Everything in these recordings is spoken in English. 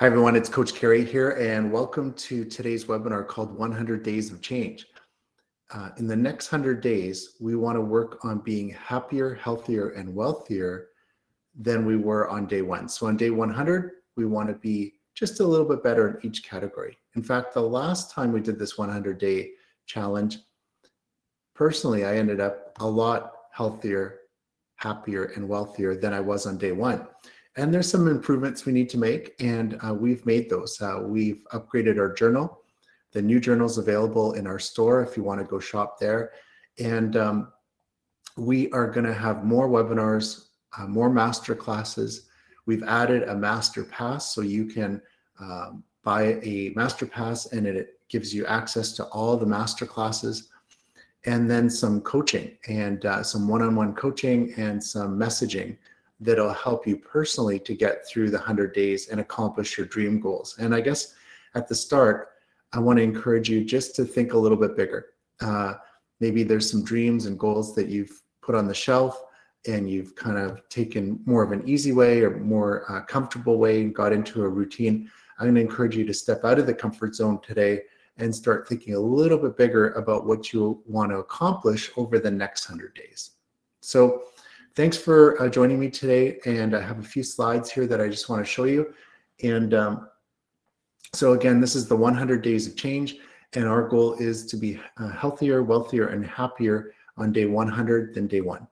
Hi, everyone. It's Coach Carey here, and welcome to today's webinar called 100 Days of Change. Uh, in the next 100 days, we want to work on being happier, healthier, and wealthier than we were on day one. So, on day 100, we want to be just a little bit better in each category. In fact, the last time we did this 100 day challenge, personally, I ended up a lot healthier, happier, and wealthier than I was on day one. And there's some improvements we need to make, and uh, we've made those. Uh, we've upgraded our journal. The new journal is available in our store if you want to go shop there. And um, we are going to have more webinars, uh, more master classes. We've added a master pass so you can um, buy a master pass and it gives you access to all the master classes and then some coaching and uh, some one-on-one coaching and some messaging that'll help you personally to get through the 100 days and accomplish your dream goals. And I guess at the start, I want to encourage you just to think a little bit bigger. Uh, maybe there's some dreams and goals that you've put on the shelf and you've kind of taken more of an easy way or more uh, comfortable way and got into a routine. I'm going to encourage you to step out of the comfort zone today and start thinking a little bit bigger about what you want to accomplish over the next 100 days. So, thanks for uh, joining me today. And I have a few slides here that I just want to show you. And um, so again, this is the 100 days of change. And our goal is to be uh, healthier, wealthier, and happier on day 100 than day one.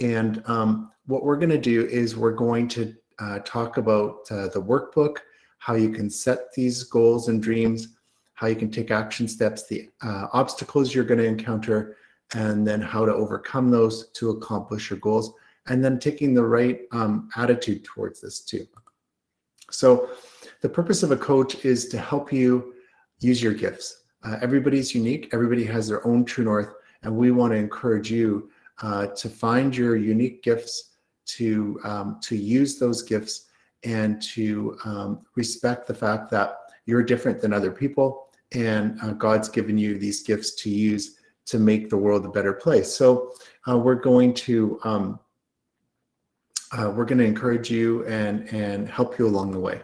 And um, what we're going to do is we're going to uh, talk about uh, the workbook, how you can set these goals and dreams, how you can take action steps, the uh, obstacles you're going to encounter, and then how to overcome those to accomplish your goals, and then taking the right um, attitude towards this too. So, the purpose of a coach is to help you use your gifts. Uh, everybody's unique, everybody has their own true north, and we want to encourage you uh, to find your unique gifts, to, um, to use those gifts, and to um, respect the fact that you're different than other people, and uh, God's given you these gifts to use to make the world a better place. So uh, we're going to um, uh, we're going to encourage you and and help you along the way.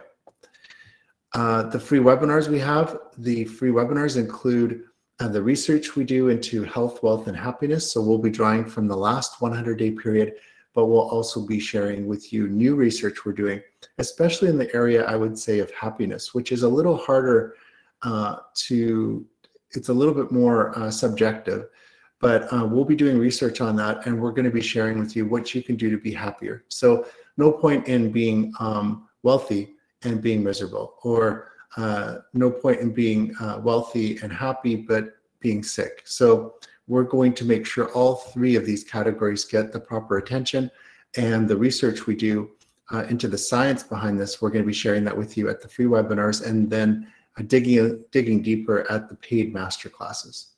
Uh, the free webinars we have, the free webinars include uh, the research we do into health, wealth, and happiness. So we'll be drawing from the last 100 day period, but we'll also be sharing with you new research we're doing, especially in the area I would say of happiness, which is a little harder uh, to it's a little bit more uh, subjective, but uh, we'll be doing research on that and we're going to be sharing with you what you can do to be happier. So, no point in being um, wealthy and being miserable, or uh, no point in being uh, wealthy and happy but being sick. So, we're going to make sure all three of these categories get the proper attention. And the research we do uh, into the science behind this, we're going to be sharing that with you at the free webinars. And then digging, digging deeper at the paid master classes.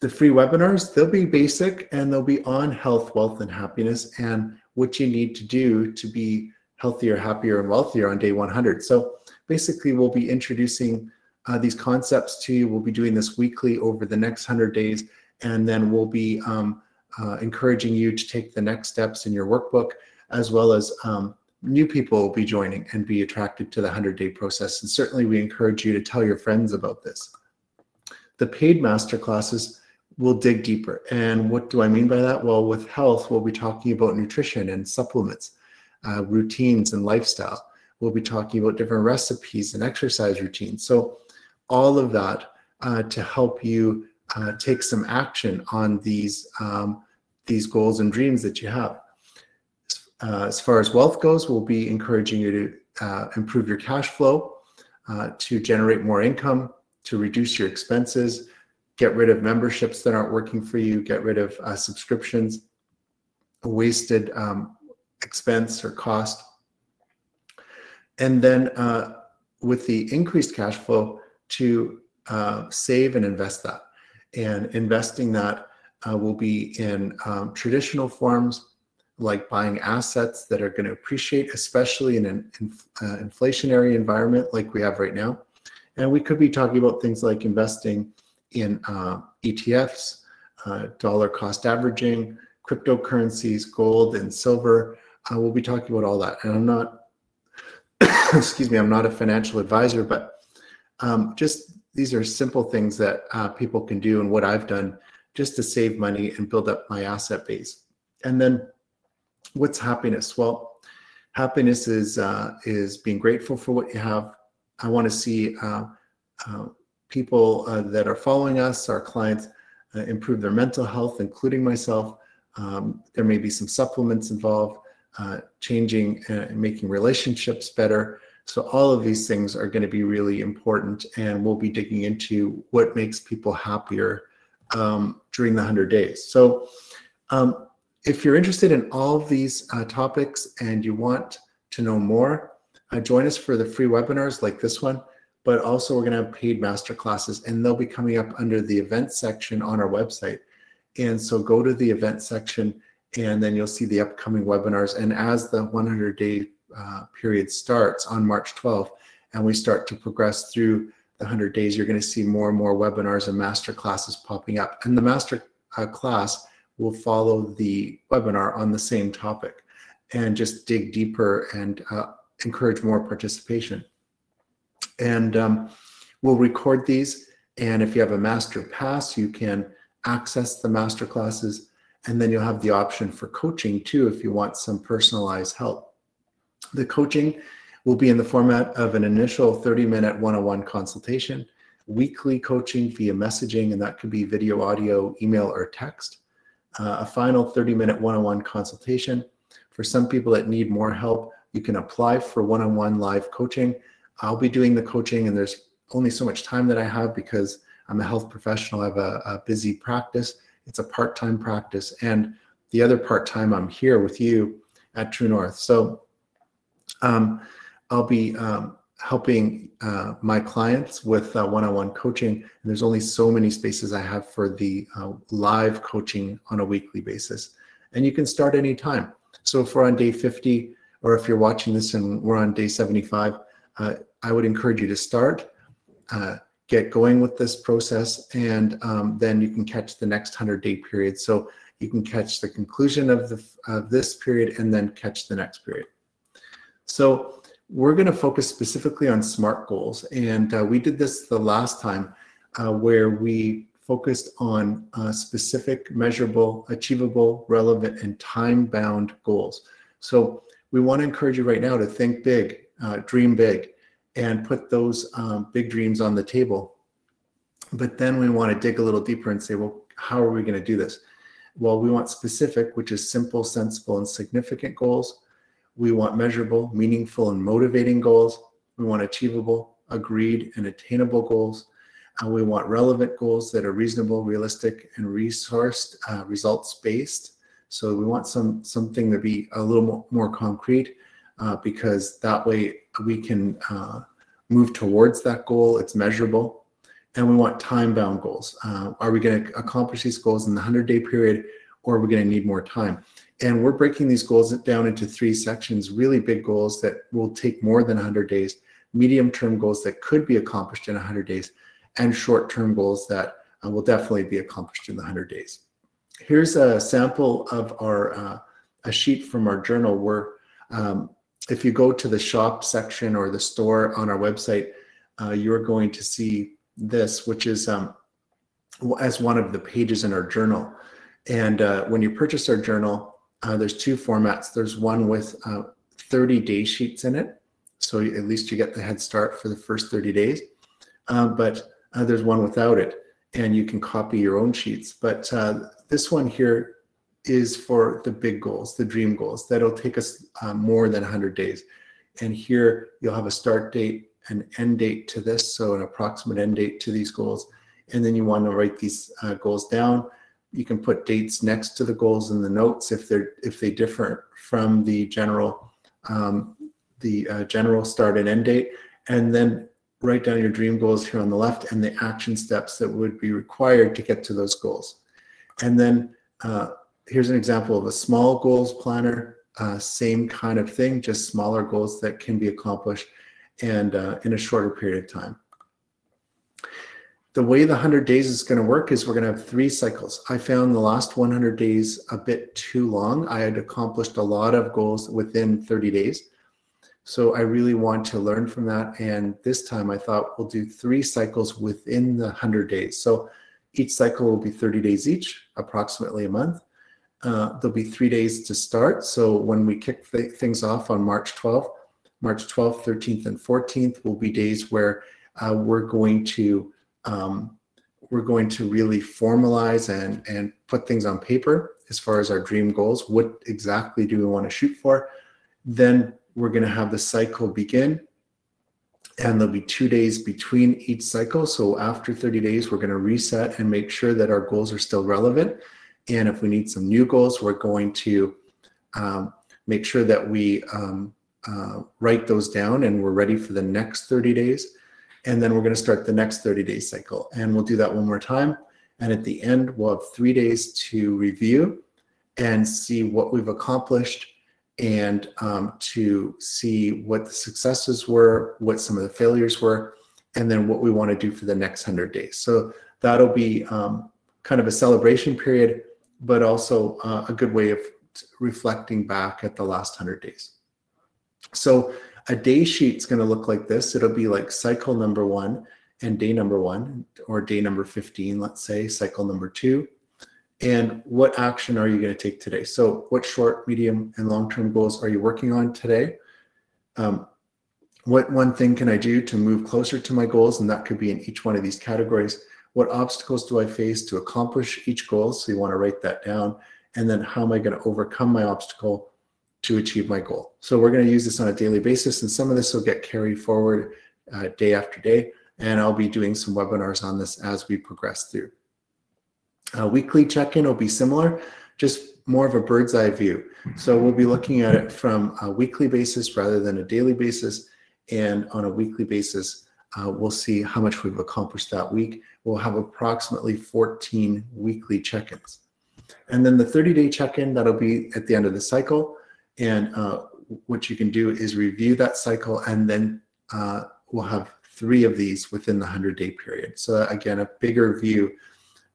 The free webinars, they'll be basic and they'll be on health, wealth, and happiness and what you need to do to be healthier, happier, and wealthier on day 100. So basically, we'll be introducing uh, these concepts to you. We'll be doing this weekly over the next 100 days, and then we'll be um, uh, encouraging you to take the next steps in your workbook, as well as um, new people will be joining and be attracted to the 100 day process. And certainly we encourage you to tell your friends about this. The paid master classes will dig deeper. And what do I mean by that? Well, with health, we'll be talking about nutrition and supplements, uh, routines and lifestyle. We'll be talking about different recipes and exercise routines. So, all of that uh, to help you uh, take some action on these um, these goals and dreams that you have. Uh, as far as wealth goes, we'll be encouraging you to uh, improve your cash flow, uh, to generate more income, to reduce your expenses, get rid of memberships that aren't working for you, get rid of uh, subscriptions, wasted um, expense or cost. And then uh, with the increased cash flow, to uh, save and invest that. And investing that will be in um, traditional forms like buying assets that are going to appreciate, especially in an uh, inflationary environment like we have right now. And we could be talking about things like investing in uh, ETFs, uh, dollar cost averaging, cryptocurrencies, gold, and silver. Uh, we'll be talking about all that. And I'm not excuse me, I'm not a financial advisor, but um, just these are simple things that uh, people can do and what I've done just to save money and build up my asset base. And then what's happiness? Well, happiness is uh, is being grateful for what you have. I want to see uh, uh, people uh, that are following us, our clients, uh, improve their mental health, including myself. Um, there may be some supplements involved, uh, changing and making relationships better. So all of these things are going to be really important, and we'll be digging into what makes people happier um, during the 100 days. So um, if you're interested in all these uh, topics and you want to know more, uh, join us for the free webinars like this one, but also we're going to have paid master classes and they'll be coming up under the event section on our website. And so go to the event section and then you'll see the upcoming webinars. And as the 100 day uh, period starts on March 12th and we start to progress through the 100 days, you're going to see more and more webinars and master classes popping up. And the master uh, class will follow the webinar on the same topic and just dig deeper and uh, encourage more participation. And um, we'll record these. And if you have a master pass, you can access the master classes. And then you'll have the option for coaching too if you want some personalized help. The coaching will be in the format of an initial 30 minute one on one consultation, weekly coaching via messaging, and that could be video, audio, email, or text uh, a final 30 minute one on one consultation. For some people that need more help, you can apply for one on one live coaching. I'll be doing the coaching, and there's only so much time that I have because I'm a health professional. I have a, a busy practice. It's a part time practice. And the other part time, I'm here with you at True North. So um, I'll be um, helping uh, my clients with uh, one-on-one coaching. And there's only so many spaces i have for the uh, live coaching on a weekly basis. And you can start anytime. So if we're on day 50 or if you're watching this and we're on day 75 uh, i would encourage you to start uh, get going with this process and um, then you can catch the next 100 day period. So you can catch the conclusion of the of this period and then catch the next period. So we're going to focus specifically on SMART goals. And uh, we did this the last time uh, where we focused on uh, specific, measurable, achievable, relevant, and time bound goals. So we want to encourage you right now to think big, uh, dream big, and put those um, big dreams on the table. But then we want to dig a little deeper and say, well, how are we going to do this? Well, we want specific, which is simple, sensible, and significant goals we want measurable, meaningful, and motivating goals. We want achievable, agreed, and attainable goals. And we want relevant goals that are reasonable, realistic, and resourced, uh, results based. So we want some something to be a little more, more concrete uh, because that way we can uh, move towards that goal. It's measurable. And we want time bound goals. Uh, are we going to accomplish these goals in the 100 day period or are we going to need more time? And we're breaking these goals down into three sections really big goals that will take more than 100 days, medium term goals that could be accomplished in 100 days, and short term goals that uh, will definitely be accomplished in the 100 days. Here's a sample of our uh, a sheet from our journal where um, if you go to the shop section or the store on our website, uh, you're going to see this, which is um, as one of the pages in our journal. And uh, when you purchase our journal, uh, there's two formats. There's one with uh, 30 day sheets in it. So at least you get the head start for the first 30 days. Uh, but uh, there's one without it, and you can copy your own sheets. But uh, this one here is for the big goals, the dream goals. That'll take us uh, more than 100 days. And here you'll have a start date, an end date to this, so an approximate end date to these goals. And then you want to write these goals down you can put dates next to the goals in the notes if they're if they differ from the general um, the uh, general start and end date. And then write down your dream goals here on the left and the action steps that would be required to get to those goals. And then uh, here's an example of a small goals planner uh, same kind of thing just smaller goals that can be accomplished and uh, in a shorter period of time the way the 100 days is going to work is we're going to have three cycles. I found the last 100 days a bit too long. I had accomplished a lot of goals within 30 days. So I really want to learn from that. And this time I thought we'll do three cycles within the 100 days. So each cycle will be 30 days each, approximately a month. Uh, there'll be three days to start. So when we kick th things off on March 12th, March 12th, 13th, and 14th will be days where uh, we're going to um, we're going to really formalize and and put things on paper as far as our dream goals. What exactly do we want to shoot for? Then we're going to have the cycle begin and there'll be two days between each cycle. So after 30 days, we're going to reset and make sure that our goals are still relevant. And if we need some new goals, we're going to um, make sure that we um, uh, write those down and we're ready for the next 30 days. And then we're going to start the next 30 day cycle. And we'll do that one more time. And at the end, we'll have three days to review and see what we've accomplished and um, to see what the successes were, what some of the failures were, and then what we want to do for the next 100 days. So that'll be um, kind of a celebration period, but also uh, a good way of reflecting back at the last 100 days. So a day sheet is going to look like this. It'll be like cycle number one and day number one, or day number 15, let's say, cycle number two, and what action are you going to take today? So, what short, medium, and long term goals are you working on today? Um, what one thing can I do to move closer to my goals? And that could be in each one of these categories. What obstacles do I face to accomplish each goal? So, you want to write that down. And then, how am I going to overcome my obstacle to achieve my goal? So, we're going to use this on a daily basis, and some of this will get carried forward uh, day after day. And I'll be doing some webinars on this as we progress through. A weekly check-in will be similar, just more of a bird's eye view. So we'll be looking at it from a weekly basis rather than a daily basis. And on a weekly basis, uh, we'll see how much we've accomplished that week. We'll have approximately 14 weekly check-ins. And then the 30-day check-in, that'll be at the end of the cycle. And uh, what you can do is review that cycle and then uh, we'll have three of these within the 100-day period. So again, a bigger view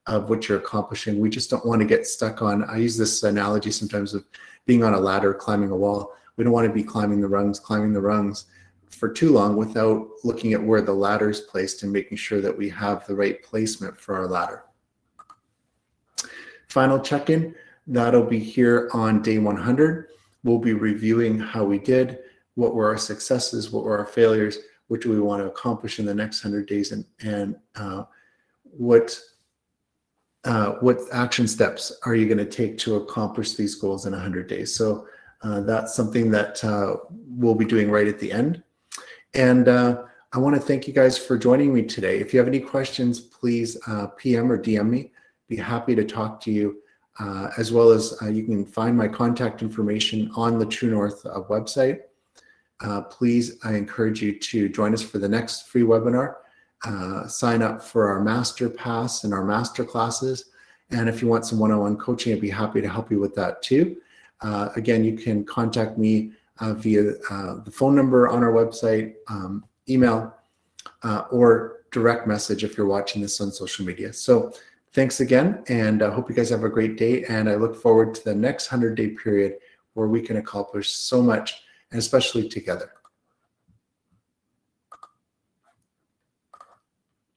of what you're accomplishing. We just don't want to get stuck on, I use this analogy sometimes of being on a ladder, climbing a wall. We don't want to be climbing the rungs, climbing the rungs for too long without looking at where the ladder is placed and making sure that we have the right placement for our ladder. Final check-in, that'll be here on day 100. We'll be reviewing how we did, what were our successes, what were our failures, what do we want to accomplish in the next 100 days, and, and uh, what uh, what action steps are you going to take to accomplish these goals in 100 days? So uh, that's something that uh, we'll be doing right at the end. And uh, I want to thank you guys for joining me today. If you have any questions, please uh, PM or DM me. Be happy to talk to you, uh, as well as you can find my contact information on the True North website. please, I encourage you to join us for the next free webinar uh, sign up for our master pass and our master classes. And if you want some one-on-one coaching, I'd be happy to help you with that too. Uh, again, you can contact me uh, via uh, the phone number on our website, um, email, uh, or direct message if you're watching this on social media. So thanks again, and I hope you guys have a great day. And I look forward to the next 100-day period where we can accomplish so much, and especially together.